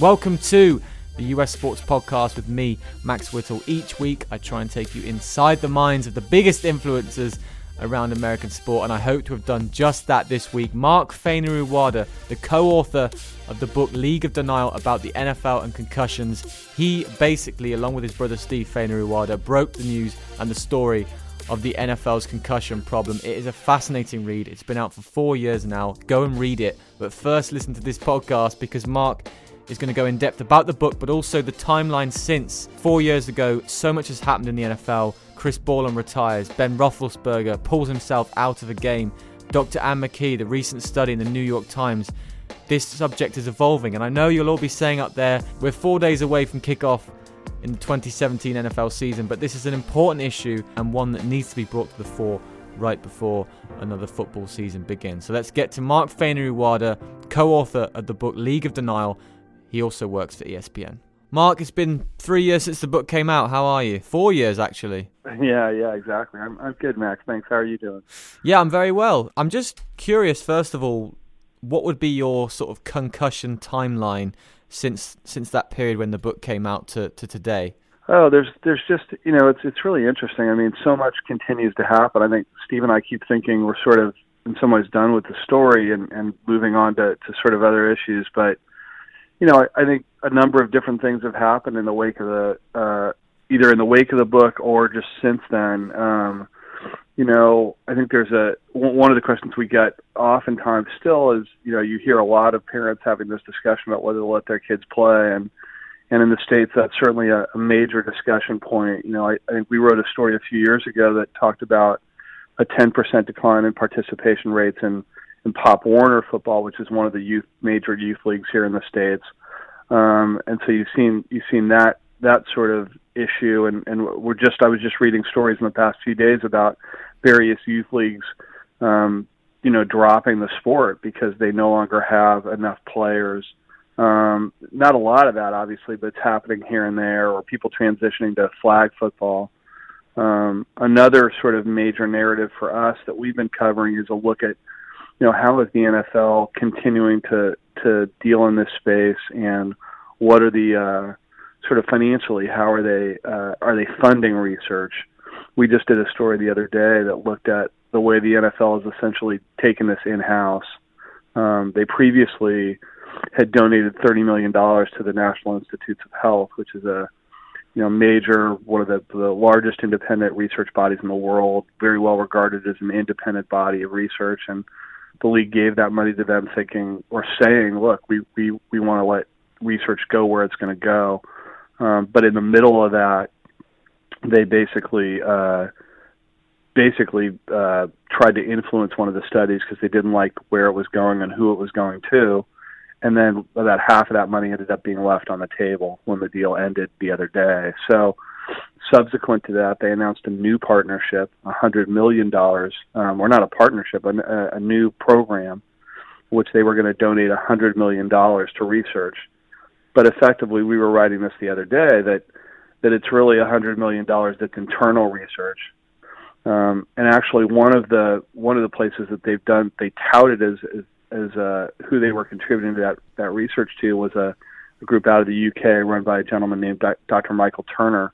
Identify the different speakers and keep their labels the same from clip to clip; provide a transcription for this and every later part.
Speaker 1: Welcome to the US Sports Podcast with me, Max Whittle. Each week, I try and take you inside the minds of the biggest influencers around American sport, and I hope to have done just that this week. Mark Fainaru-Wada, the co-author of the book League of Denial about the NFL and concussions, he basically, along with his brother Steve Fainaru-Wada, broke the news and the story of the NFL's concussion problem. It is a fascinating read. It's been out for four years now. Go and read it. But first, listen to this podcast because Mark is going to go in depth about the book, but also the timeline since four years ago. So much has happened in the NFL. Chris Borland retires. Ben Roethlisberger pulls himself out of a game. Dr. Anne McKee, the recent study in the New York Times. This subject is evolving, and I know you'll all be saying up there, we're four days away from kickoff in the 2017 NFL season, but this is an important issue and one that needs to be brought to the fore right before another football season begins. So let's get to Mark Fainaru-Wada, co-author of the book League of Denial. He also works for ESPN. Mark, it's been three years since the book came out. How are you? Four years, actually.
Speaker 2: Yeah, yeah, exactly. I'm, I'm good, Max. Thanks. How are you doing?
Speaker 1: Yeah, I'm very well. I'm just curious, first of all, what would be your sort of concussion timeline since since that period when the book came out to, to today?
Speaker 2: Oh, there's there's just you know it's it's really interesting. I mean, so much continues to happen. I think Steve and I keep thinking we're sort of in some ways done with the story and and moving on to to sort of other issues. But you know, I, I think a number of different things have happened in the wake of the uh, either in the wake of the book or just since then. Um, you know, I think there's a one of the questions we get oftentimes still is, you know, you hear a lot of parents having this discussion about whether to let their kids play, and and in the states that's certainly a, a major discussion point. You know, I, I think we wrote a story a few years ago that talked about a 10% decline in participation rates in in Pop Warner football, which is one of the youth major youth leagues here in the states. Um, and so you've seen you've seen that that sort of issue, and and we're just I was just reading stories in the past few days about various youth leagues, um, you know, dropping the sport because they no longer have enough players. Um, not a lot of that, obviously, but it's happening here and there, or people transitioning to flag football. Um, another sort of major narrative for us that we've been covering is a look at, you know, how is the NFL continuing to to deal in this space, and what are the uh, sort of financially, how are they uh, are they funding research? we just did a story the other day that looked at the way the NFL has essentially taken this in house. Um, they previously had donated $30 million to the National Institutes of Health, which is a you know major one of the, the largest independent research bodies in the world, very well regarded as an independent body of research, and the league gave that money to them, thinking or saying, "Look, we we we want to let research go where it's going to go." Um, but in the middle of that, they basically uh, basically uh, tried to influence one of the studies because they didn't like where it was going and who it was going to. And then about half of that money ended up being left on the table when the deal ended the other day. So, subsequent to that, they announced a new partnership, a hundred million dollars, um, or not a partnership, a, a new program, which they were going to donate a hundred million dollars to research. But effectively, we were writing this the other day that that it's really a hundred million dollars that's internal research. Um, and actually, one of the one of the places that they've done they touted as as, as uh, who they were contributing to that that research to was a, a group out of the UK run by a gentleman named Dr. Michael Turner.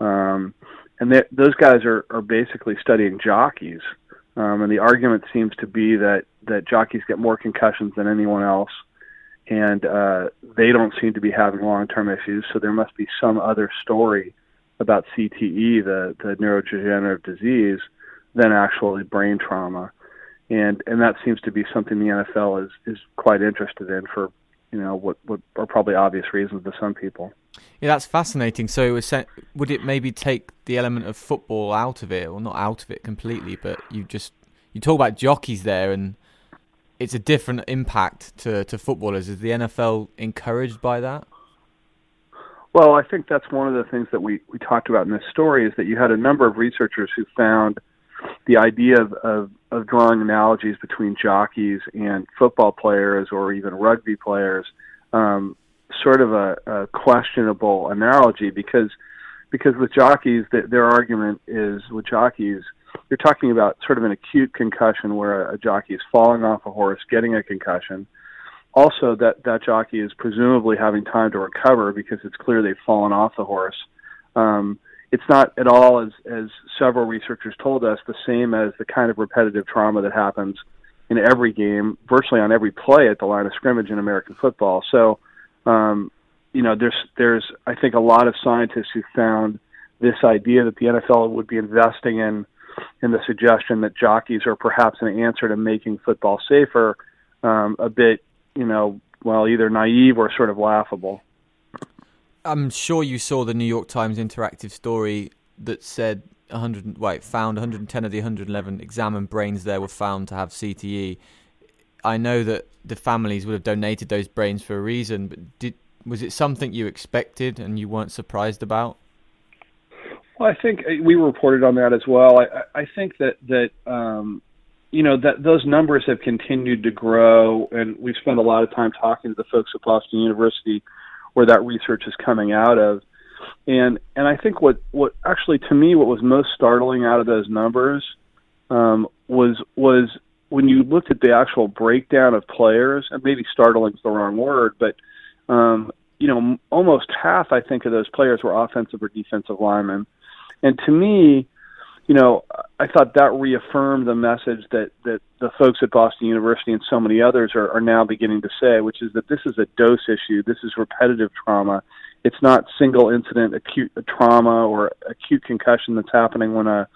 Speaker 2: Um, and those guys are, are basically studying jockeys. Um, and the argument seems to be that, that jockeys get more concussions than anyone else and uh, they don't seem to be having long-term issues. So there must be some other story about CTE, the the neurodegenerative disease, than actually brain trauma, and and that seems to be something the NFL is is quite interested in for you know what what are probably obvious reasons to some people.
Speaker 1: Yeah, that's fascinating. So would it maybe take the element of football out of it, or not out of it completely, but you just you talk about jockeys there and it's a different impact to, to footballers. Is the NFL encouraged by that?
Speaker 2: Well, I think that's one of the things that we, we talked about in this story is that you had a number of researchers who found the idea of, of, of drawing analogies between jockeys and football players or even rugby players um, sort of a, a questionable analogy because because with jockeys, the, their argument is with jockeys – you're talking about sort of an acute concussion where a, a jockey is falling off a horse, getting a concussion. also that that jockey is presumably having time to recover because it's clear they've fallen off the horse. Um, it's not at all as as several researchers told us the same as the kind of repetitive trauma that happens in every game, virtually on every play at the line of scrimmage in American football. So, um, you know, there's there's I think a lot of scientists who found this idea that the NFL would be investing in in the suggestion that jockeys are perhaps an answer to making football safer um, a bit, you know, well, either naive or sort of laughable.
Speaker 1: I'm sure you saw the New York Times interactive story that said 100 wait found 110 of the 111 examined brains there were found to have CTE. I know that the families would have donated those brains for a reason, but did was it something you expected and you weren't surprised about?
Speaker 2: Well, I think uh, we reported on that as well. I, I think that that um, you know that those numbers have continued to grow, and we've spent a lot of time talking to the folks at Boston University, where that research is coming out of. And and I think what what actually to me what was most startling out of those numbers um, was was when you looked at the actual breakdown of players, and maybe startling is the wrong word, but um, you know almost half I think of those players were offensive or defensive linemen, and to me, you know, I thought that reaffirmed the message that that the folks at Boston University and so many others are, are now beginning to say, which is that this is a dose issue. This is repetitive trauma. It's not single incident acute trauma or acute concussion that's happening when a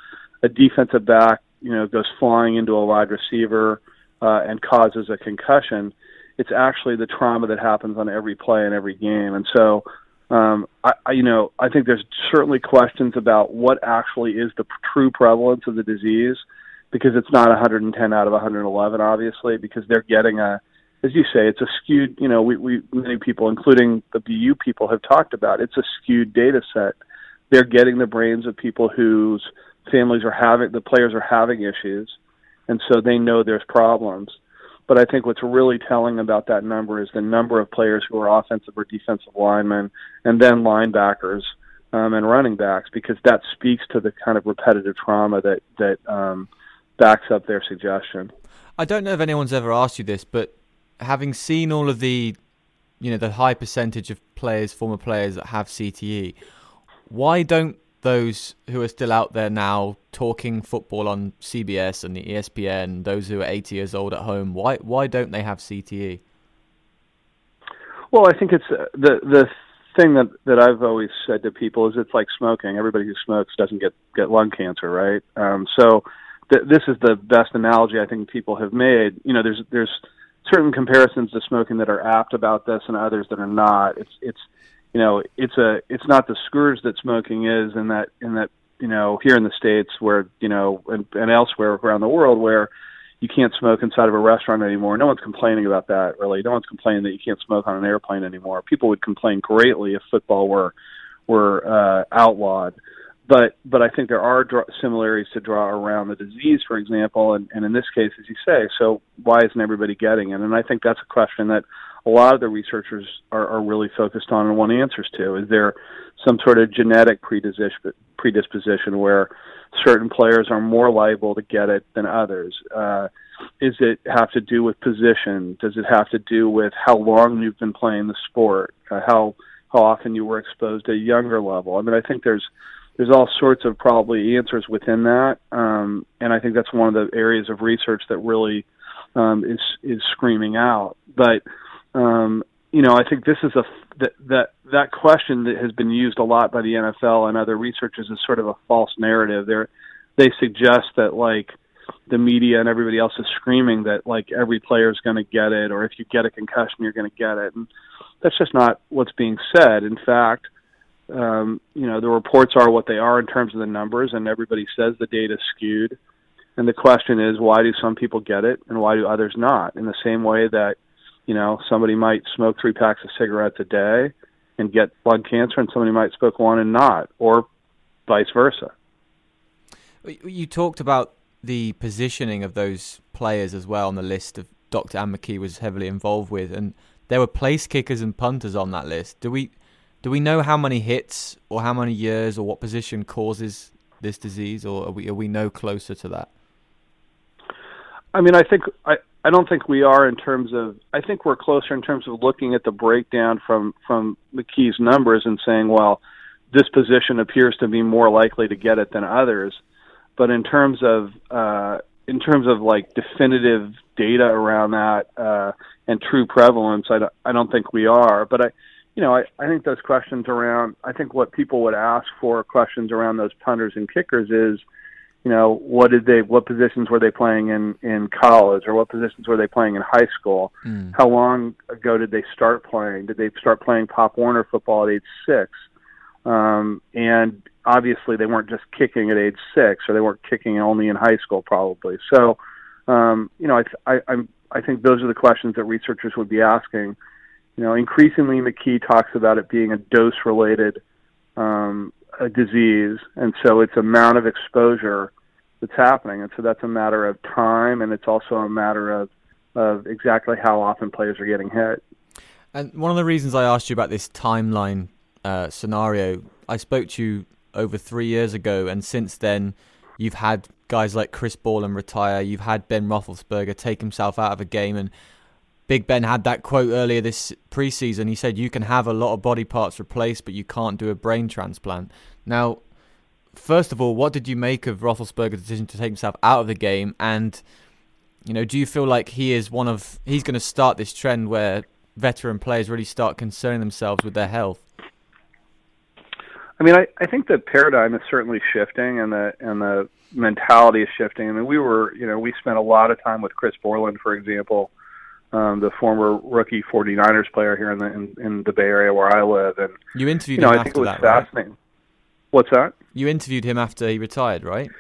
Speaker 2: a defensive back, you know, goes flying into a wide receiver uh, and causes a concussion. It's actually the trauma that happens on every play in every game, and so um, I, I, you know, I think there's certainly questions about what actually is the true prevalence of the disease, because it's not 110 out of 111, obviously, because they're getting a, as you say, it's a skewed. You know, we, we many people, including the BU people, have talked about it's a skewed data set. They're getting the brains of people whose families are having, the players are having issues, and so they know there's problems. But I think what's really telling about that number is the number of players who are offensive or defensive linemen, and then linebackers um, and running backs, because that speaks to the kind of repetitive trauma that that um, backs up their suggestion.
Speaker 1: I don't know if anyone's ever asked you this, but having seen all of the, you know, the high percentage of players, former players that have CTE, why don't those who are still out there now talking football on CBS and the ESPN, those who are 80 years old at home, why why don't they have CTE?
Speaker 2: Well, I think it's uh, the the thing that that I've always said to people is it's like smoking. Everybody who smokes doesn't get get lung cancer, right? Um, so th- this is the best analogy I think people have made. You know, there's there's certain comparisons to smoking that are apt about this, and others that are not. It's it's you know, it's a it's not the scourge that smoking is, in that in that you know here in the states where you know and, and elsewhere around the world where you can't smoke inside of a restaurant anymore. No one's complaining about that really. No one's complaining that you can't smoke on an airplane anymore. People would complain greatly if football were were uh, outlawed. But but I think there are dr- similarities to draw around the disease, for example, and, and in this case, as you say, so why isn't everybody getting it? And I think that's a question that a lot of the researchers are, are really focused on and want answers to. Is there some sort of genetic predisposition, predisposition where certain players are more liable to get it than others? Uh, is it have to do with position? Does it have to do with how long you've been playing the sport? Uh, how how often you were exposed at a younger level? I mean, I think there's there's all sorts of probably answers within that, um, and I think that's one of the areas of research that really um, is is screaming out. But um, you know, I think this is a that that that question that has been used a lot by the NFL and other researchers is sort of a false narrative. They they suggest that like the media and everybody else is screaming that like every player is going to get it, or if you get a concussion, you're going to get it, and that's just not what's being said. In fact, um, you know, the reports are what they are in terms of the numbers, and everybody says the data skewed. And the question is, why do some people get it, and why do others not? In the same way that you know, somebody might smoke three packs of cigarettes a day and get lung cancer, and somebody might smoke one and not, or vice versa.
Speaker 1: You talked about the positioning of those players as well on the list of Dr. McKee was heavily involved with, and there were place kickers and punters on that list. Do we do we know how many hits or how many years or what position causes this disease, or are we are we no closer to that?
Speaker 2: I mean, I think I I don't think we are in terms of. I think we're closer in terms of looking at the breakdown from from McKee's numbers and saying, well, this position appears to be more likely to get it than others. But in terms of uh, in terms of like definitive data around that uh, and true prevalence, I don't, I don't think we are. But I, you know, I, I think those questions around. I think what people would ask for questions around those punters and kickers is you know, what did they, what positions were they playing in in college, or what positions were they playing in high school? Mm. How long ago did they start playing? Did they start playing Pop Warner football at age six? Um, and obviously, they weren't just kicking at age six, or they weren't kicking only in high school, probably. So, um, you know, I, I, I'm, I think those are the questions that researchers would be asking. You know, increasingly, McKee talks about it being a dose-related um, a disease, and so it's amount of exposure that's happening, and so that's a matter of time, and it's also a matter of of exactly how often players are getting hit.
Speaker 1: And one of the reasons I asked you about this timeline uh, scenario, I spoke to you over three years ago, and since then, you've had guys like Chris Borland retire. You've had Ben Roethlisberger take himself out of a game, and Big Ben had that quote earlier this preseason. He said, "You can have a lot of body parts replaced, but you can't do a brain transplant." Now, first of all, what did you make of Roethlisberger's decision to take himself out of the game? And you know, do you feel like he is one of he's going to start this trend where veteran players really start concerning themselves with their health?
Speaker 2: I mean, I, I think the paradigm is certainly shifting, and the and the mentality is shifting. I mean, we were, you know, we spent a lot of time with Chris Borland, for example, um, the former rookie 49ers player here in the in, in the Bay Area where I live, and
Speaker 1: you interviewed you know, him
Speaker 2: I think it was
Speaker 1: that,
Speaker 2: fascinating.
Speaker 1: Right?
Speaker 2: What's that?
Speaker 1: You interviewed him after he retired, right?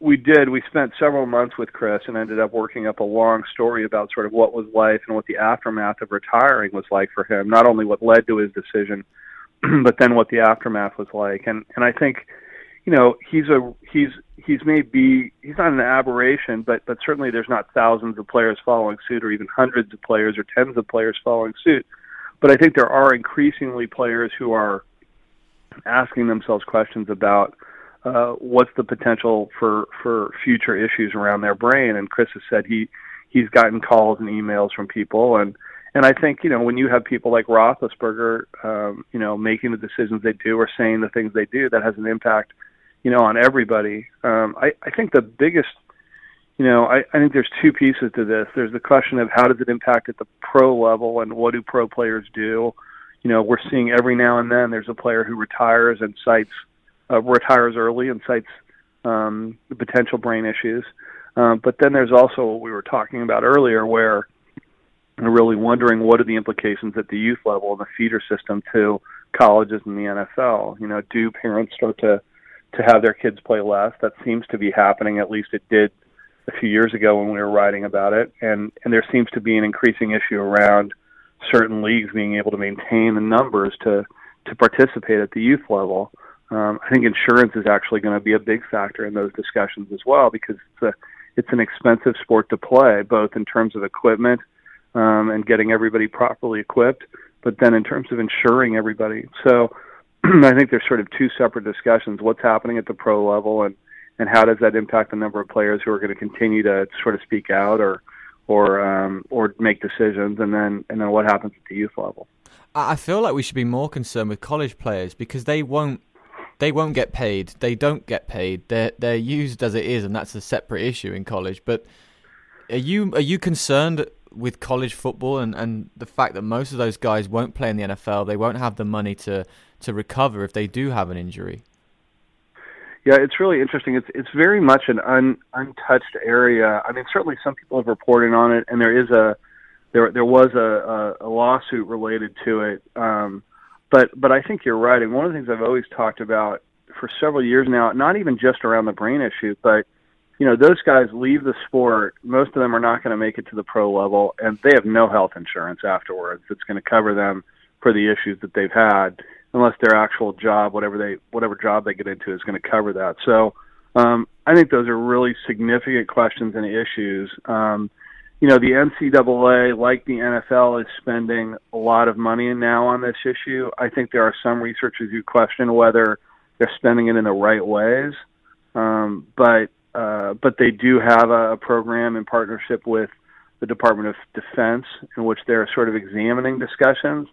Speaker 2: We did. We spent several months with Chris and ended up working up a long story about sort of what was life and what the aftermath of retiring was like for him. Not only what led to his decision, but then what the aftermath was like. And and I think, you know, he's a he's he's maybe he's not an aberration, but but certainly there's not thousands of players following suit, or even hundreds of players or tens of players following suit. But I think there are increasingly players who are asking themselves questions about uh, what's the potential for for future issues around their brain. And Chris has said he he's gotten calls and emails from people, and and I think you know when you have people like Roethlisberger, um, you know, making the decisions they do or saying the things they do, that has an impact, you know, on everybody. Um, I I think the biggest you know, I, I think there's two pieces to this. There's the question of how does it impact at the pro level and what do pro players do? you know, we're seeing every now and then there's a player who retires and cites uh, retires early and cites um, the potential brain issues. Um, but then there's also what we were talking about earlier, where we're really wondering what are the implications at the youth level and the feeder system to colleges and the NFL. You know, do parents start to to have their kids play less? That seems to be happening. At least it did a few years ago when we were writing about it, and and there seems to be an increasing issue around certain leagues being able to maintain the numbers to to participate at the youth level. Um, I think insurance is actually going to be a big factor in those discussions as well because it's a it's an expensive sport to play, both in terms of equipment um, and getting everybody properly equipped, but then in terms of insuring everybody. So I think there's sort of two separate discussions: what's happening at the pro level, and and how does that impact the number of players who are going to continue to sort of speak out or or um, or make decisions, and then and then what happens at the youth level.
Speaker 1: I feel like we should be more concerned with college players because they won't they won't get paid. They don't get paid. They're they're used as it is, and that's a separate issue in college. But are you are you concerned with college football and, and the fact that most of those guys won't play in the NFL? They won't have the money to to recover if they do have an injury.
Speaker 2: Yeah, it's really interesting. It's it's very much an un, untouched area. I mean, certainly some people have reported on it, and there is a there there was a, a, a lawsuit related to it. Um, but but I think you're right. And one of the things I've always talked about for several years now, not even just around the brain issue, but you know, those guys leave the sport. Most of them are not going to make it to the pro level, and they have no health insurance afterwards that's going to cover them for the issues that they've had unless their actual job, whatever they whatever job they get into, is going to cover that. So um, I think those are really significant questions and issues. Um, you know, the NCAA, like the NFL, is spending a lot of money now on this issue. I think there are some researchers who question whether they're spending it in the right ways. Um, but uh, but they do have a, program in partnership with the Department of Defense, in which they're sort of examining discussions.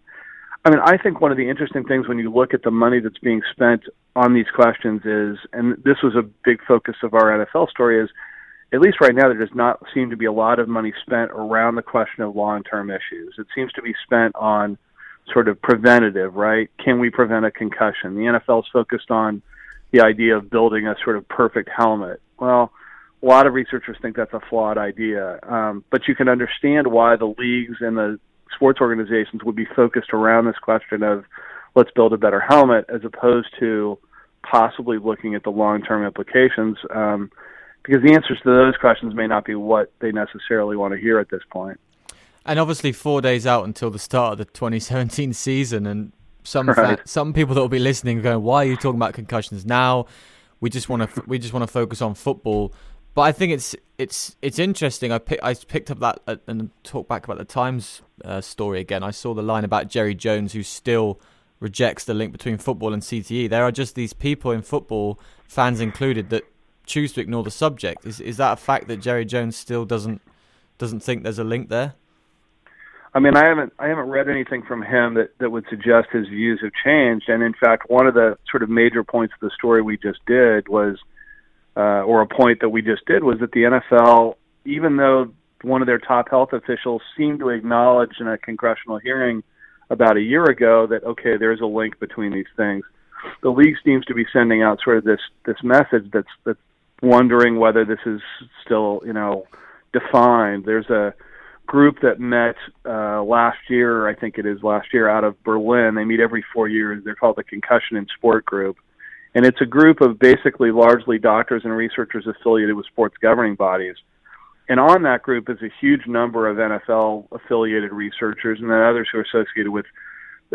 Speaker 2: I mean, I think one of the interesting things when you look at the money that's being spent on these questions is, and this was a big focus of our NFL story, is at least right now there does not seem to be a lot of money spent around the question of long-term issues. It seems to be spent on sort of preventative, right? Can we prevent a concussion? The NFL is focused on the idea of building a sort of perfect helmet. Well, a lot of researchers think that's a flawed idea, um, but you can understand why the leagues and the sports organizations would be focused around this question of let's build a better helmet as opposed to possibly looking at the long-term implications. Um, because the answers to those questions may not be what they necessarily want to hear at this point.
Speaker 1: And obviously, four days out until the start of the 2017 season, and some right. fa- some people that will be listening are going, "Why are you talking about concussions now? We just want to we just want to focus on football." But I think it's it's it's interesting. I pick, I picked up that uh, and talked back about the Times uh, story again. I saw the line about Jerry Jones, who still rejects the link between football and CTE. There are just these people in football, fans included, that choose to ignore the subject. Is is that a fact that Jerry Jones still doesn't doesn't think there's a link there?
Speaker 2: I mean, I haven't I haven't read anything from him that that would suggest his views have changed. And in fact, one of the sort of major points of the story we just did was, uh, or a point that we just did was that the NFL, even though one of their top health officials seemed to acknowledge in a congressional hearing about a year ago that okay, there's a link between these things. The league seems to be sending out sort of this this message that's that's wondering whether this is still, you know, defined. There's a group that met uh, last year, I think it is last year, out of Berlin. They meet every four years. They're called the Concussion and Sport Group. And it's a group of basically largely doctors and researchers affiliated with sports governing bodies. And on that group is a huge number of NFL affiliated researchers and then others who are associated with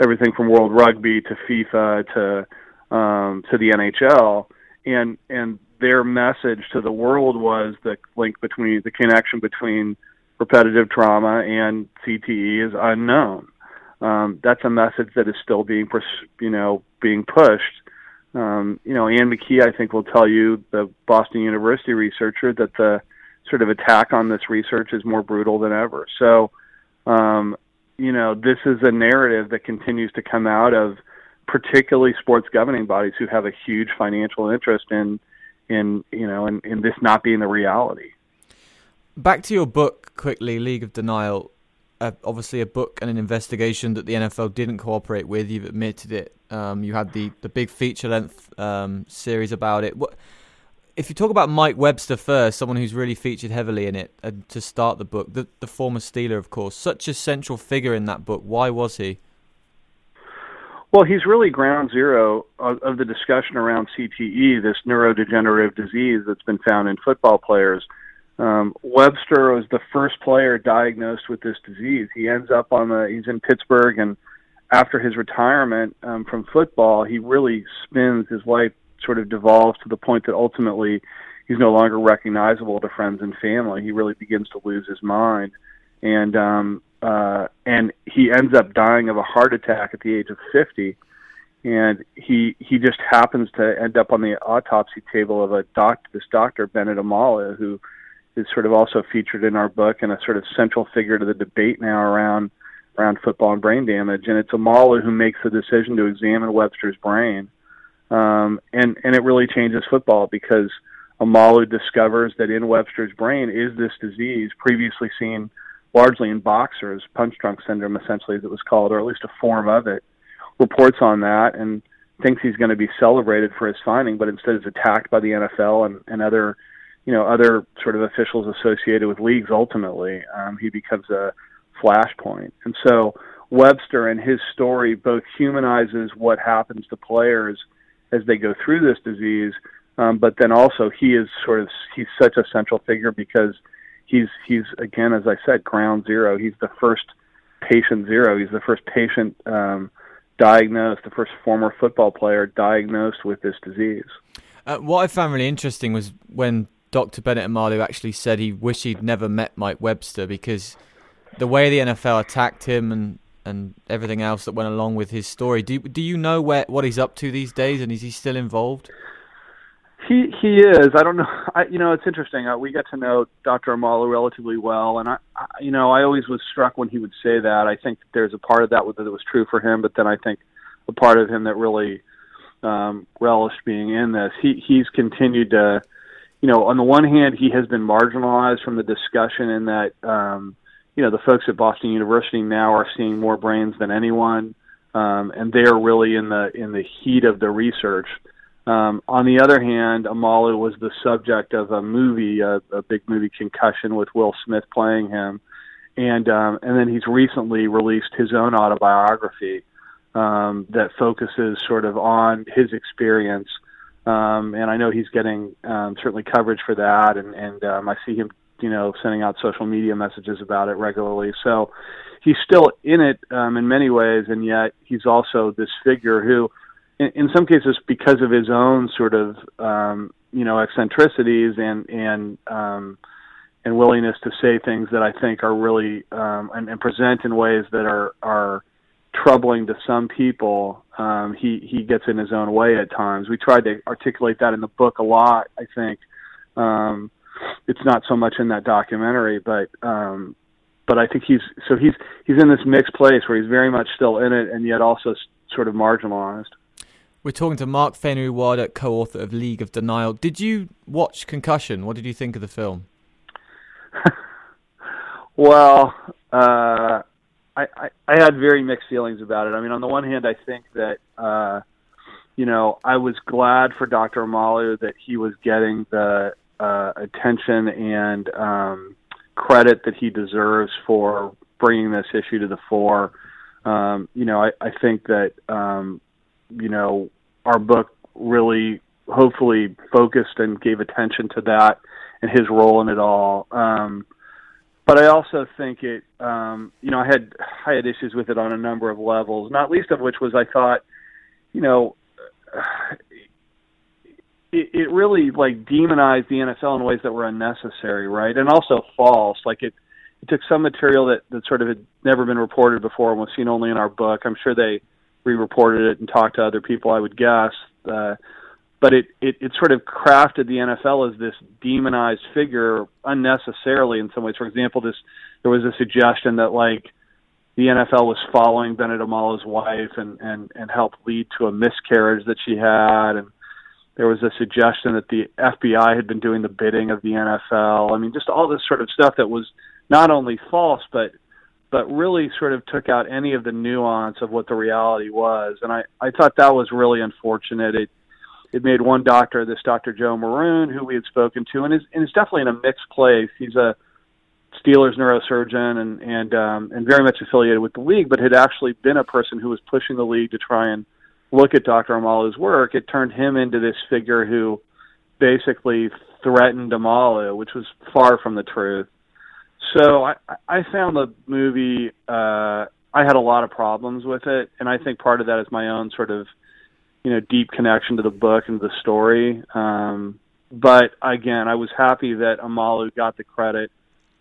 Speaker 2: everything from World Rugby to FIFA to um, to the NHL. And and their message to the world was the link between the connection between repetitive trauma and CTE is unknown. Um, that's a message that is still being, you know, being pushed. Um, you know, Anne McKee, I think, will tell you, the Boston University researcher, that the sort of attack on this research is more brutal than ever. So, um, you know, this is a narrative that continues to come out of particularly sports governing bodies who have a huge financial interest in in you know in, in this not being the reality.
Speaker 1: Back to your book quickly, League of Denial. Uh, obviously, a book and an investigation that the NFL didn't cooperate with. You've admitted it. Um, you had the, the big feature length um, series about it. What if you talk about Mike Webster first, someone who's really featured heavily in it uh, to start the book, the, the former Steeler, of course, such a central figure in that book. Why was he?
Speaker 2: Well, he's really ground zero of, of the discussion around CTE, this neurodegenerative disease that's been found in football players. Um, Webster was the first player diagnosed with this disease. He ends up on the he's in Pittsburgh, and after his retirement um, from football, he really spins his life sort of devolves to the point that ultimately he's no longer recognizable to friends and family. He really begins to lose his mind, and um, uh, and he ends up dying of a heart attack at the age of 50 and he he just happens to end up on the autopsy table of a doc this doctor Bennet Omalu who is sort of also featured in our book and a sort of central figure to the debate now around around football and brain damage. And it's Omalu who makes the decision to examine Webster's brain. Um, and and it really changes football because Omalu discovers that in Webster's brain is this disease previously seen largely in boxers, punch drunk syndrome, essentially, as it was called, or at least a form of it, reports on that and thinks he's going to be celebrated for his finding, but instead is attacked by the NFL and, and other, you know, other sort of officials associated with leagues. Ultimately, um, he becomes a flashpoint, and so Webster and his story both humanizes what happens to players as they go through this disease, um, but then also he is sort of he's such a central figure because he's he's again as I said ground zero. He's the first patient zero. He's the first patient um, diagnosed, the first former football player diagnosed with this disease.
Speaker 1: Uh, what I found really interesting was when Dr. Bennet Omalu actually said he wished he'd never met Mike Webster because the way the NFL attacked him and and everything else that went along with his story. Do do you know where what he's up to these days, and is he still involved?
Speaker 2: He he is. I don't know. I, you know, it's interesting. Uh, we got to know Dr. Omalu relatively well, and I, I, you know, I always was struck when he would say that. I think there's a part of that that was true for him, but then I think a part of him that really um, relished being in this. He he's continued to, you know, on the one hand, he has been marginalized from the discussion in that, um, you know, the folks at Boston University now are seeing more brains than anyone, um, and they are really in the in the heat of the research. Um, on the other hand, Omalu was the subject of a movie, a, a big movie, Concussion, with Will Smith playing him, and um, and then he's recently released his own autobiography um, that focuses sort of on his experience. Um, and I know he's getting um, certainly coverage for that, and and um, I see him, you know, sending out social media messages about it regularly. So he's still in it um, in many ways, and yet he's also this figure who in, in some cases because of his own sort of um, you know eccentricities and and um, and willingness to say things that I think are really um, and, and present in ways that are are troubling to some people. Um, he he gets in his own way at times. We tried to articulate that in the book a lot. I think um, it's not so much in that documentary, but um, but I think he's so he's he's in this mixed place where he's very much still in it and yet also sort of marginalized.
Speaker 1: We're talking to Mark Fainaru-Wada, co-author of League of Denial. Did you watch Concussion? What did you think of the film?
Speaker 2: well, uh, I, I, I had very mixed feelings about it. I mean, on the one hand, I think that uh, you know I was glad for Dr. Omalu that he was getting the uh, attention and um, credit that he deserves for bringing this issue to the fore. Um, you know, I, I think that um, you know our book really hopefully focused and gave attention to that and his role in it all. Um, but I also think it, um, you know, I had I had issues with it on a number of levels. Not least of which was I thought, you know, it, it really like demonized the NFL in ways that were unnecessary, right, and also false. Like it, it took some material that that sort of had never been reported before and was seen only in our book. I'm sure they re-reported it and talked to other people. I would guess. Uh, but it, it it sort of crafted the NFL as this demonized figure unnecessarily in some ways. For example, this there was a suggestion that like the NFL was following Bennet Omalu's wife and and and helped lead to a miscarriage that she had, and there was a suggestion that the FBI had been doing the bidding of the NFL. I mean, just all this sort of stuff that was not only false but but really sort of took out any of the nuance of what the reality was, and I I thought that was really unfortunate. It it made one doctor, this Dr. Joe Maroon, who we had spoken to, and is, and is definitely in a mixed place. He's a Steelers neurosurgeon and and um, and very much affiliated with the league, but had actually been a person who was pushing the league to try and look at Dr. Omalu's work. It turned him into this figure who basically threatened Omalu, which was far from the truth. So I, I found the movie. Uh, I had a lot of problems with it, and I think part of that is my own sort of you know deep connection to the book and the story. Um, but again, I was happy that Omalu got the credit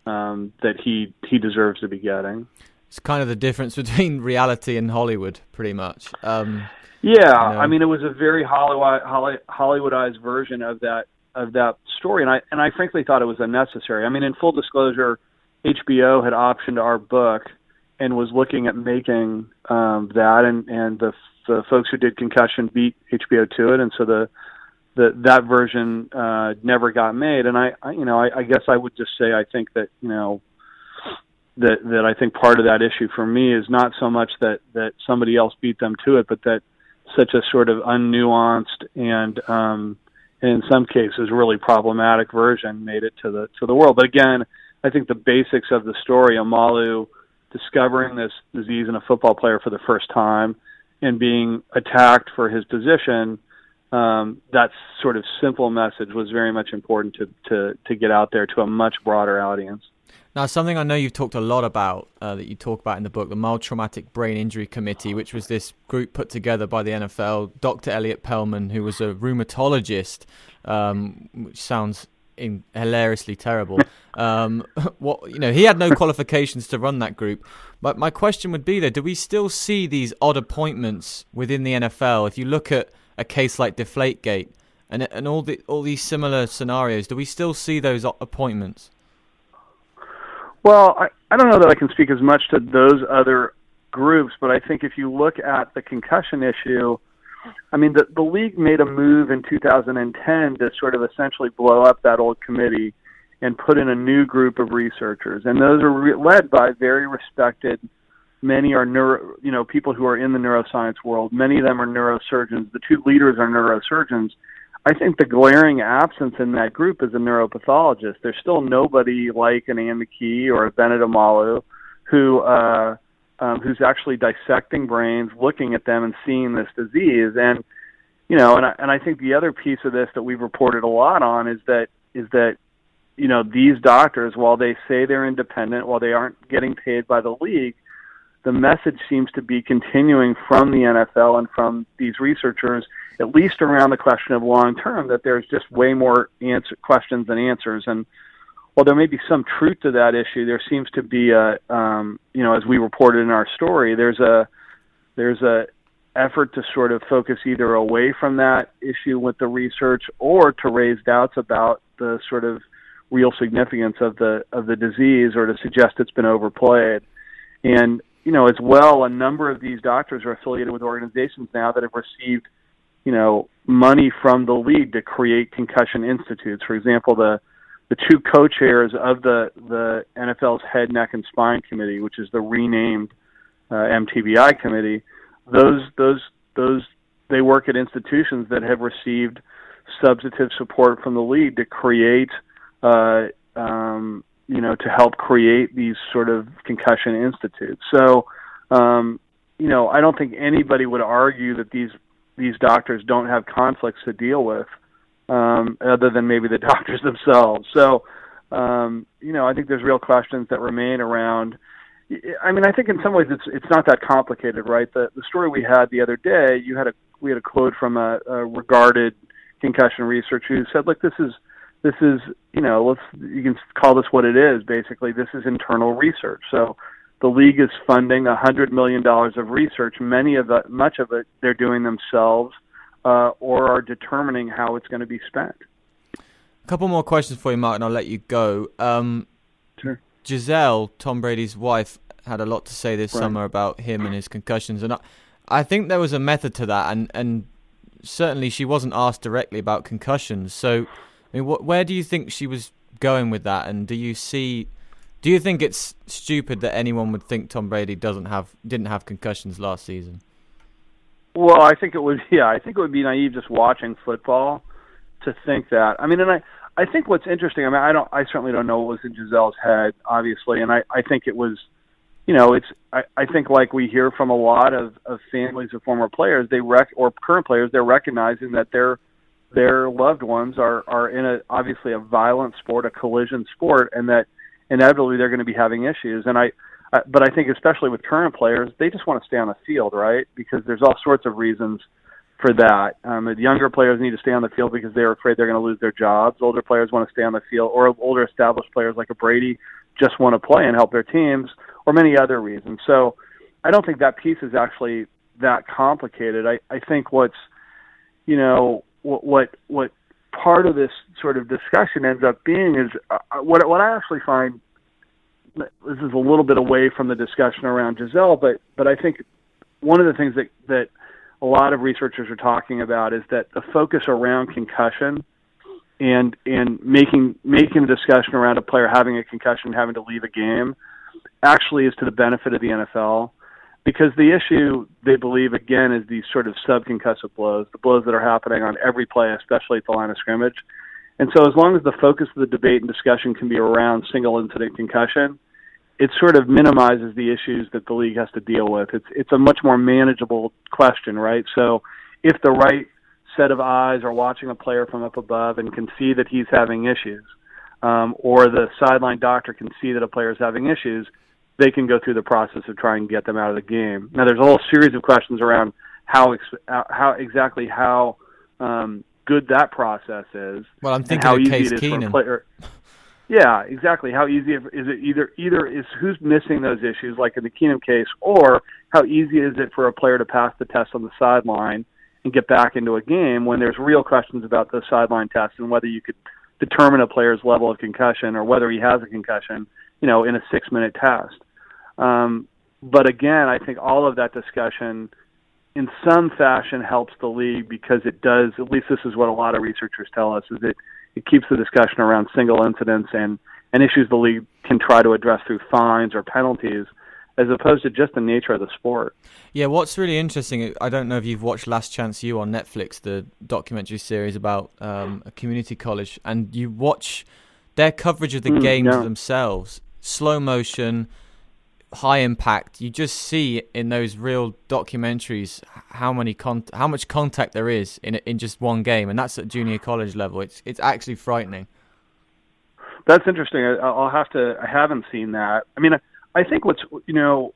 Speaker 2: um, that he he deserves to be getting.
Speaker 1: It's kind of the difference between reality and Hollywood, pretty much. Um,
Speaker 2: yeah, you know. I mean, it was a very Hollywood Hollywoodized version of that of that story, and I and I frankly thought it was unnecessary. I mean, in full disclosure, HBO had optioned our book and was looking at making um, that, and and the the folks who did Concussion beat HBO to it, and so the the that version uh, never got made. And I, I you know, I, I guess I would just say I think that you know that that I think part of that issue for me is not so much that that somebody else beat them to it, but that such a sort of unnuanced and um, in some cases really problematic version made it to the to the world. But again, I think the basics of the story, Omalu discovering this disease in a football player for the first time, and being attacked for his position, um, that sort of simple message was very much important to, to, to get out there to a much broader audience.
Speaker 1: Now, something I know you've talked a lot about, uh, that you talk about in the book, the Mild Traumatic Brain Injury Committee, which was this group put together by the NFL. Dr. Elliot Pellman, who was a rheumatologist, um, which sounds in, hilariously terrible. Um, what you know, he had no qualifications to run that group. But my question would be: there, do we still see these odd appointments within the NFL? If you look at a case like Deflategate, and and all the all these similar scenarios, do we still see those appointments?
Speaker 2: Well, I, I don't know that I can speak as much to those other groups, but I think if you look at the concussion issue, I mean, the, the league made a move in 2010 to sort of essentially blow up that old committee and put in a new group of researchers, and those are re- led by very respected. Many are neuro, you know, people who are in the neuroscience world. Many of them are neurosurgeons. The two leaders are neurosurgeons. I think the glaring absence in that group is a neuropathologist. There's still nobody like an Anne McKee or a Bennet Omalu who uh, um, who's actually dissecting brains, looking at them, and seeing this disease. And you know, and I, and I think the other piece of this that we've reported a lot on is that is that you know these doctors, while they say they're independent, while they aren't getting paid by the league, the message seems to be continuing from the NFL and from these researchers, at least around the question of long term, that there's just way more answer, questions than answers. And while there may be some truth to that issue, there seems to be a, um, you know, as we reported in our story, there's a there's a effort to sort of focus either away from that issue with the research or to raise doubts about the sort of real significance of the of the disease or to suggest it's been overplayed. And you know, as well, a number of these doctors are affiliated with organizations now that have received, you know, money from the league to create concussion institutes. For example, the the two co-chairs of the the NFL's head, neck, and spine committee, which is the renamed uh, MTBI committee. Those those those they work at institutions that have received substantive support from the league to create, uh, um, you know, to help create these sort of concussion institutes. So, um, you know, I don't think anybody would argue that these these doctors don't have conflicts to deal with um, other than maybe the doctors themselves. So, um, you know, I think there's real questions that remain around. I mean, I think in some ways it's it's not that complicated, right? The the story we had the other day, you had a we had a quote from a, a regarded concussion researcher who said, "Look, this is this is you know, let's you can call this what it is. Basically, this is internal research. So." The league is funding a hundred million dollars of research. Many of the much of it, they're doing themselves uh, or are determining how it's going to be spent.
Speaker 1: A couple more questions for you, Mark, and I'll let you go. Um,
Speaker 2: sure.
Speaker 1: Gisele, Tom Brady's wife, had a lot to say this right. summer about him and his concussions, and I, I think there was a method to that, and and certainly she wasn't asked directly about concussions. So, I mean, what, where do you think she was going with that, and do you see? Do you think it's stupid that anyone would think Tom Brady doesn't have didn't have concussions last season?
Speaker 2: Well, I think it would. Yeah, I think it would be naive just watching football to think that. I mean, and I, I think what's interesting. I mean, I don't. I certainly don't know what was in Gisele's head, obviously, and I, I think it was, you know, it's. I, I think like we hear from a lot of, of families of former players, they rec or current players, they're recognizing that their their loved ones are are in a obviously a violent sport, a collision sport, and that inevitably they're going to be having issues. And I uh, but I think especially with current players, they just want to stay on the field, right? Because there's all sorts of reasons for that. Um, the younger players need to stay on the field because they're afraid they're going to lose their jobs. Older players want to stay on the field, or older established players like a Brady just want to play and help their teams, or many other reasons. So I don't think that piece is actually that complicated. I, I think what's, you know, what what what part of this sort of discussion ends up being is uh, what what I actually find this is a little bit away from the discussion around Gisele, but but I think one of the things that that a lot of researchers are talking about is that the focus around concussion and and making making the discussion around a player having a concussion having to leave a game actually is to the benefit of the NFL because the issue they believe again is these sort of subconcussive blows, the blows that are happening on every play, especially at the line of scrimmage. And so, as long as the focus of the debate and discussion can be around single incident concussion, it sort of minimizes the issues that the league has to deal with. It's it's a much more manageable question, right? So, if the right set of eyes are watching a player from up above and can see that he's having issues, um, or the sideline doctor can see that a player is having issues, they can go through the process of trying to get them out of the game. Now, there's a whole series of questions around how ex- how exactly how um, good that process is.
Speaker 1: Well, I'm thinking how easy Case it is Keenum. for a player.
Speaker 2: Yeah, exactly. How easy is it either either is who's missing those issues, like in the Keenum case, or how easy is it for a player to pass the test on the sideline and get back into a game when there's real questions about the sideline test and whether you could determine a player's level of concussion or whether he has a concussion, you know, in a six minute test. Um, but again, I think all of that discussion in some fashion helps the league because it does, at least this is what a lot of researchers tell us, is it, it keeps the discussion around single incidents and, and issues the league can try to address through fines or penalties as opposed to just the nature of the sport.
Speaker 1: Yeah, what's really interesting, I don't know if you've watched Last Chance U on Netflix, the documentary series about um, a community college, and you watch their coverage of the mm, games yeah. themselves, slow motion, high impact. You just see in those real documentaries how many con- how much contact there is in in just one game, and that's at junior college level. It's it's actually frightening.
Speaker 2: That's interesting. I, will have to. I haven't seen that. I mean. I, I think what's you know,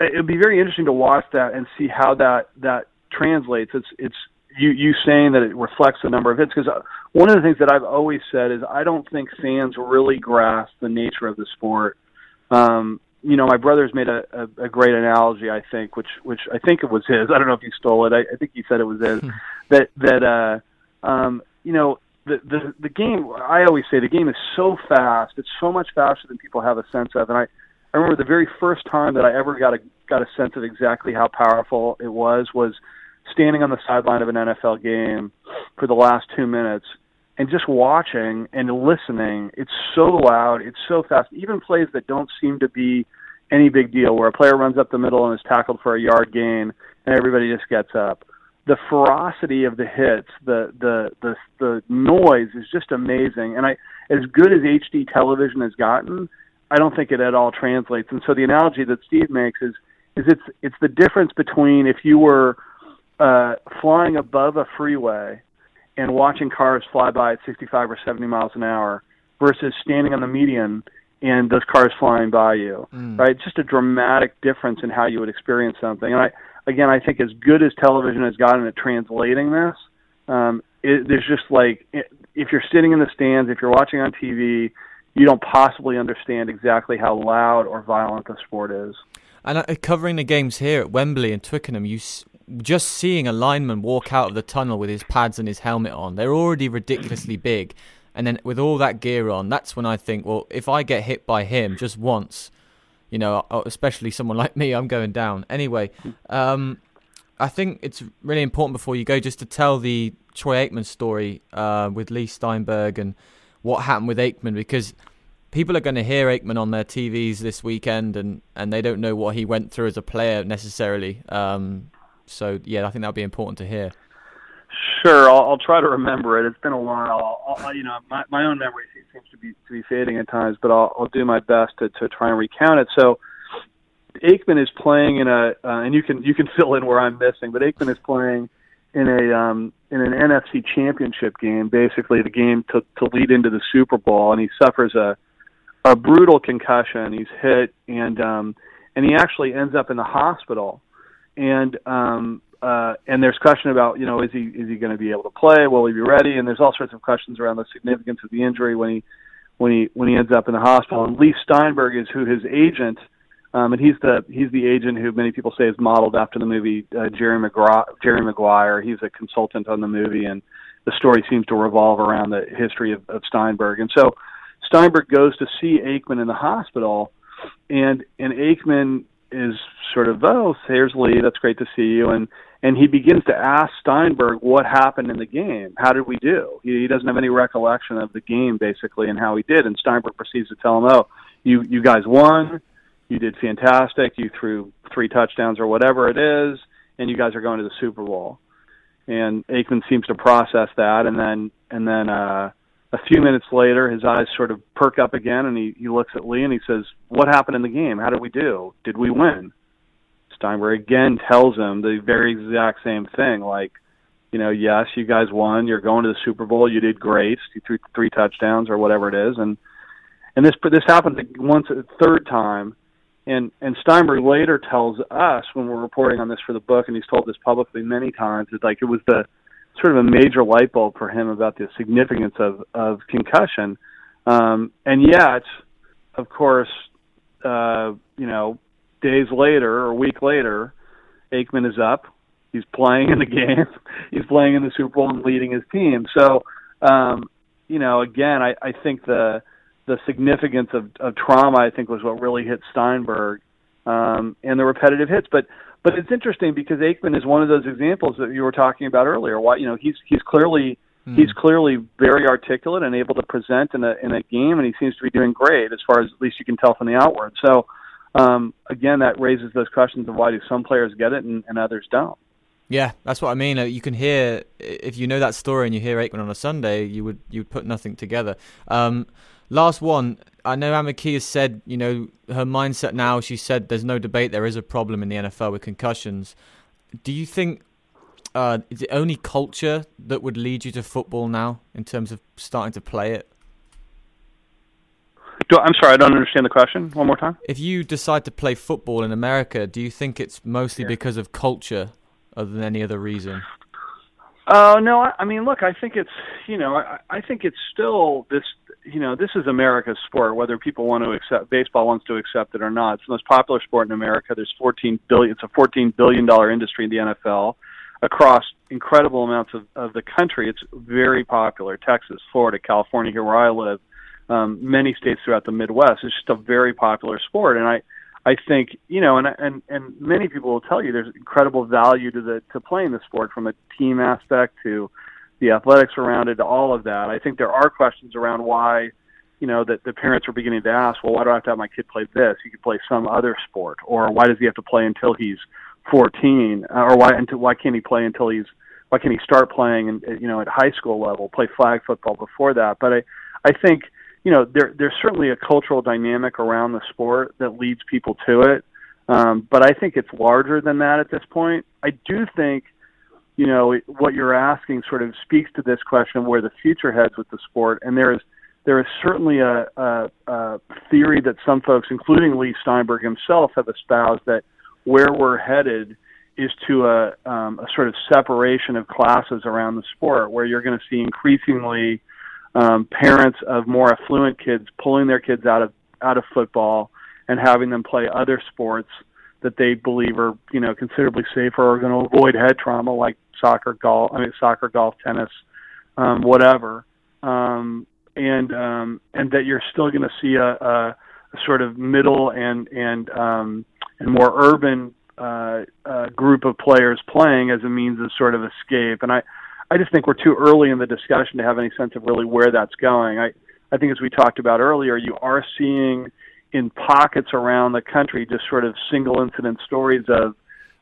Speaker 2: it would be very interesting to watch that and see how that that translates. It's it's you you saying that it reflects the number of hits because uh, one of the things that I've always said is I don't think fans really grasp the nature of the sport. Um, you know, my brother's made a, a, a great analogy. I think, which which I think it was his. I don't know if he stole it. I, I think he said it was his. that that uh, um, you know, the, the the game. I always say the game is so fast. It's so much faster than people have a sense of. And I I remember the very first time that I ever got a got a sense of exactly how powerful it was was standing on the sideline of an NFL game for the last two minutes and just watching and listening. It's so loud, it's so fast. Even plays that don't seem to be any big deal, where a player runs up the middle and is tackled for a yard gain, and everybody just gets up. The ferocity of the hits, the the the the noise is just amazing. And I, as good as HD television has gotten, I don't think it at all translates. And so the analogy that Steve makes is is it's it's the difference between if you were uh, flying above a freeway and watching cars fly by at 65 or 70 miles an hour versus standing on the median and those cars flying by you, mm. right? It's just a dramatic difference in how you would experience something. And I, again, I think as good as television has gotten at translating this, um, it, there's just like if you're sitting in the stands, if you're watching on TV, you don't possibly understand exactly how loud or violent the sport is.
Speaker 1: And uh, covering the games here at Wembley and Twickenham, you just seeing a lineman walk out of the tunnel with his pads and his helmet on, they're already ridiculously big. And then with all that gear on, that's when I think, well, if I get hit by him just once, you know, uh, especially someone like me, I'm going down. Anyway, um, I think it's really important before you go just to tell the Troy Aikman story uh, with Leigh Steinberg and what happened with Aikman because people are going to hear Aikman on their TVs this weekend and, and they don't know what he went through as a player necessarily. Um, so, yeah, I think that'll be important to hear.
Speaker 2: Sure, I'll, I'll try to remember it. It's been a while. I'll, I'll, you know, my, my own memory seems to be to be fading at times, but I'll, I'll do my best to, to try and recount it. So, Aikman is playing in a, uh, and you can you can fill in where I'm missing, but Aikman is playing in a um, in an NFC Championship game, basically the game to to lead into the Super Bowl, and he suffers a a brutal concussion. He's hit, and um, and he actually ends up in the hospital, and um, uh, and there's question about you know is he is he going to be able to play? Will he be ready? And there's all sorts of questions around the significance of the injury when he when he when he ends up in the hospital. And Leigh Steinberg is who his agent um, and he's the he's the agent who many people say is modeled after the movie uh, Jerry Maguire. Jerry Maguire. He's a consultant on the movie, and the story seems to revolve around the history of, of Steinberg. And so Steinberg goes to see Aikman in the hospital, and and Aikman is sort of oh here's Leigh that's great to see you and and he begins to ask Steinberg what happened in the game how did we do he, he doesn't have any recollection of the game basically and how he did and Steinberg proceeds to tell him oh you you guys won you did fantastic. You threw three touchdowns or whatever it is, and you guys are going to the Super Bowl. And Aikman seems to process that, and then and then uh, a few minutes later, his eyes sort of perk up again, and he he looks at Leigh and he says, "What happened in the game? How did we do? Did we win?" Steinberg again tells him the very exact same thing, like, you know, yes, you guys won. You're going to the Super Bowl. You did great. You threw three touchdowns or whatever it is, and and this this happened once a third time and and Steinberg later tells us when we're reporting on this for the book, and he's told this publicly many times, it's like it was the sort of a major light bulb for him about the significance of of concussion. Um, and yet, of course, uh, you know, days later or a week later, Aikman is up He's playing in the game. He's playing in the Super Bowl and leading his team. So, um, you know, again, I, I think the the significance of, of trauma, I think, was what really hit Steinberg, um, and the repetitive hits. But but it's interesting because Aikman is one of those examples that you were talking about earlier. Why you know he's he's clearly mm. he's clearly very articulate and able to present in a in a game, and he seems to be doing great as far as at least you can tell from the outward. So um, again, that raises those questions of why do some players get it and, and others don't.
Speaker 1: Yeah, that's what I mean. Uh, you can hear if you know that story and you hear Aikman on a Sunday, you would you would put nothing together. Um, last one, I know Ann McKee has said, you know, her mindset now. She said there's no debate. There is a problem in the NFL with concussions. Do you think uh, is it only culture that would lead you to football now in terms of starting to play it?
Speaker 2: Do, I'm sorry, I don't understand the question. One more time.
Speaker 1: If you decide to play football in America, do you think it's mostly yeah. because of culture, other than any other reason?
Speaker 2: Oh uh, no, I, I mean, look, I think it's you know, I, I think it's still this you know, this is America's sport, whether people want to accept baseball wants to accept it or not. It's the most popular sport in America. There's 14 billion. It's a 14 billion dollar industry in the NFL across incredible amounts of, of the country. It's very popular. Texas, Florida, California, here where I live, um, many states throughout the Midwest. It's just a very popular sport, and I, I think you know, and and and many people will tell you there's incredible value to the to playing the sport from a team aspect to the athletics around it, all of that. I think there are questions around why, you know, that the parents are beginning to ask, well, why do I have to have my kid play this? He could play some other sport, or why does he have to play until he's 14, uh, or why until why can't he play until he's why can't he start playing and you know at high school level, play flag football before that? But I I think you know there there's certainly a cultural dynamic around the sport that leads people to it. Um, but I think it's larger than that at this point. I do think you know what you're asking sort of speaks to this question of where the future heads with the sport. And there is there is certainly a, a, a theory that some folks including Leigh Steinberg himself have espoused that where we're headed is to a, um, a sort of separation of classes around the sport where you're going to see increasingly um, parents of more affluent kids pulling their kids out of out of football and having them play other sports that they believe are you know considerably safer or going to avoid head trauma like soccer, golf. I mean, soccer, golf, tennis, um, whatever, um, and um, and that you're still going to see a, a, a sort of middle and and um, and more urban uh, uh, group of players playing as a means of sort of escape. And I, I just think we're too early in the discussion to have any sense of really where that's going. I, I think as we talked about earlier, you are seeing in pockets around the country just sort of single incident stories of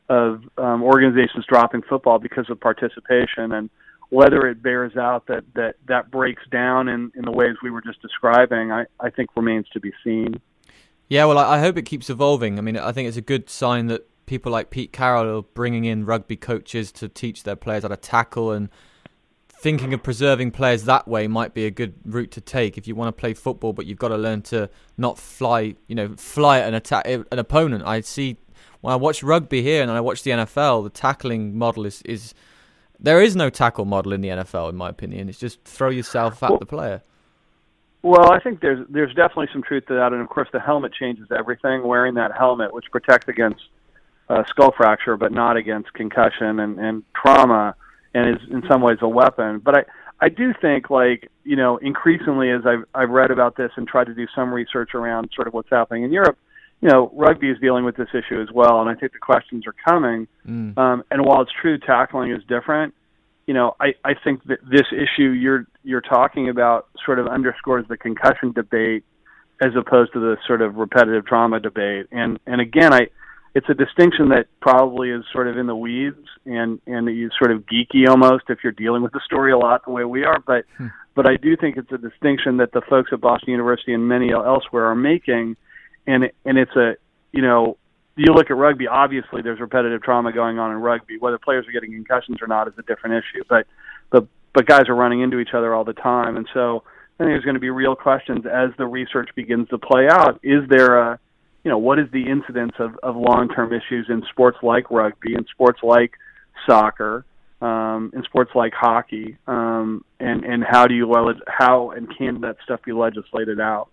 Speaker 2: of um, organizations dropping football because of participation and whether it bears out that that that breaks down in in the ways we were just describing i i think remains to be seen.
Speaker 1: Yeah well i hope it keeps evolving. I mean i think it's a good sign that people like pete carroll are bringing in rugby coaches to teach their players how to tackle and thinking of preserving players that way might be a good route to take if you want to play football but you've got to learn to not fly you know fly at an attack an opponent i see when I watch rugby here and I watch the NFL, the tackling model is, is there is no tackle model in the NFL, in my opinion. It's just throw yourself at well, the player.
Speaker 2: Well, I think there's there's definitely some truth to that, and of course the helmet changes everything. Wearing that helmet, which protects against uh, skull fracture, but not against concussion and, and trauma, and is in some ways a weapon. But I I do think like you know increasingly as I've I've read about this and tried to do some research around sort of what's happening in Europe you know, rugby is dealing with this issue as well, and I think the questions are coming. Mm. Um, and while it's true tackling is different, you know, I, I think that this issue you're you're talking about sort of underscores the concussion debate as opposed to the sort of repetitive trauma debate. And and again, I it's a distinction that probably is sort of in the weeds and and you sort of geeky almost if you're dealing with the story a lot the way we are. But hmm. but I do think it's a distinction that the folks at Boston University and many elsewhere are making and and it's a you know you look at rugby obviously there's repetitive trauma going on in rugby whether players are getting concussions or not is a different issue but but but guys are running into each other all the time and so I think there's going to be real questions as the research begins to play out is there a you know what is the incidence of of long-term issues in sports like rugby and sports like soccer um, in sports like hockey, um, and and how do you how and can that stuff be legislated out?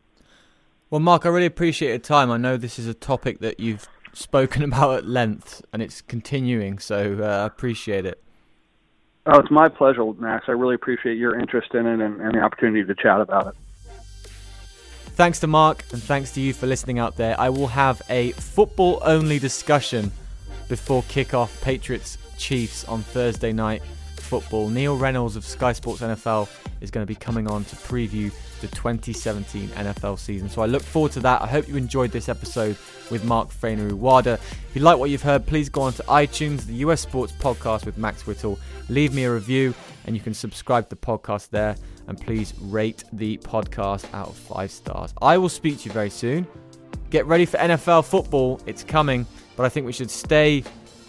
Speaker 1: Well, Mark, I really appreciate your time. I know this is a topic that you've spoken about at length, and it's continuing. So uh, I appreciate it.
Speaker 2: Oh, it's my pleasure, Max. I really appreciate your interest in it and, and the opportunity to chat about it.
Speaker 1: Thanks to Mark, and thanks to you for listening out there. I will have a football only discussion before kickoff Patriots Chiefs on Thursday night football. Neil Reynolds of Sky Sports NFL is going to be coming on to preview the 2017 NFL season. So I look forward to that. I hope you enjoyed this episode with Mark Fainaru-Wada. If you like what you've heard, please go on to iTunes, the US Sports Podcast with Max Whittle. Leave me a review and you can subscribe to the podcast there. And please rate the podcast out of five stars. I will speak to you very soon. Get ready for NFL football. It's coming, but I think we should stay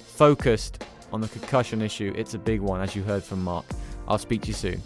Speaker 1: focused on the concussion issue. It's a big one, as you heard from Mark. I'll speak to you soon.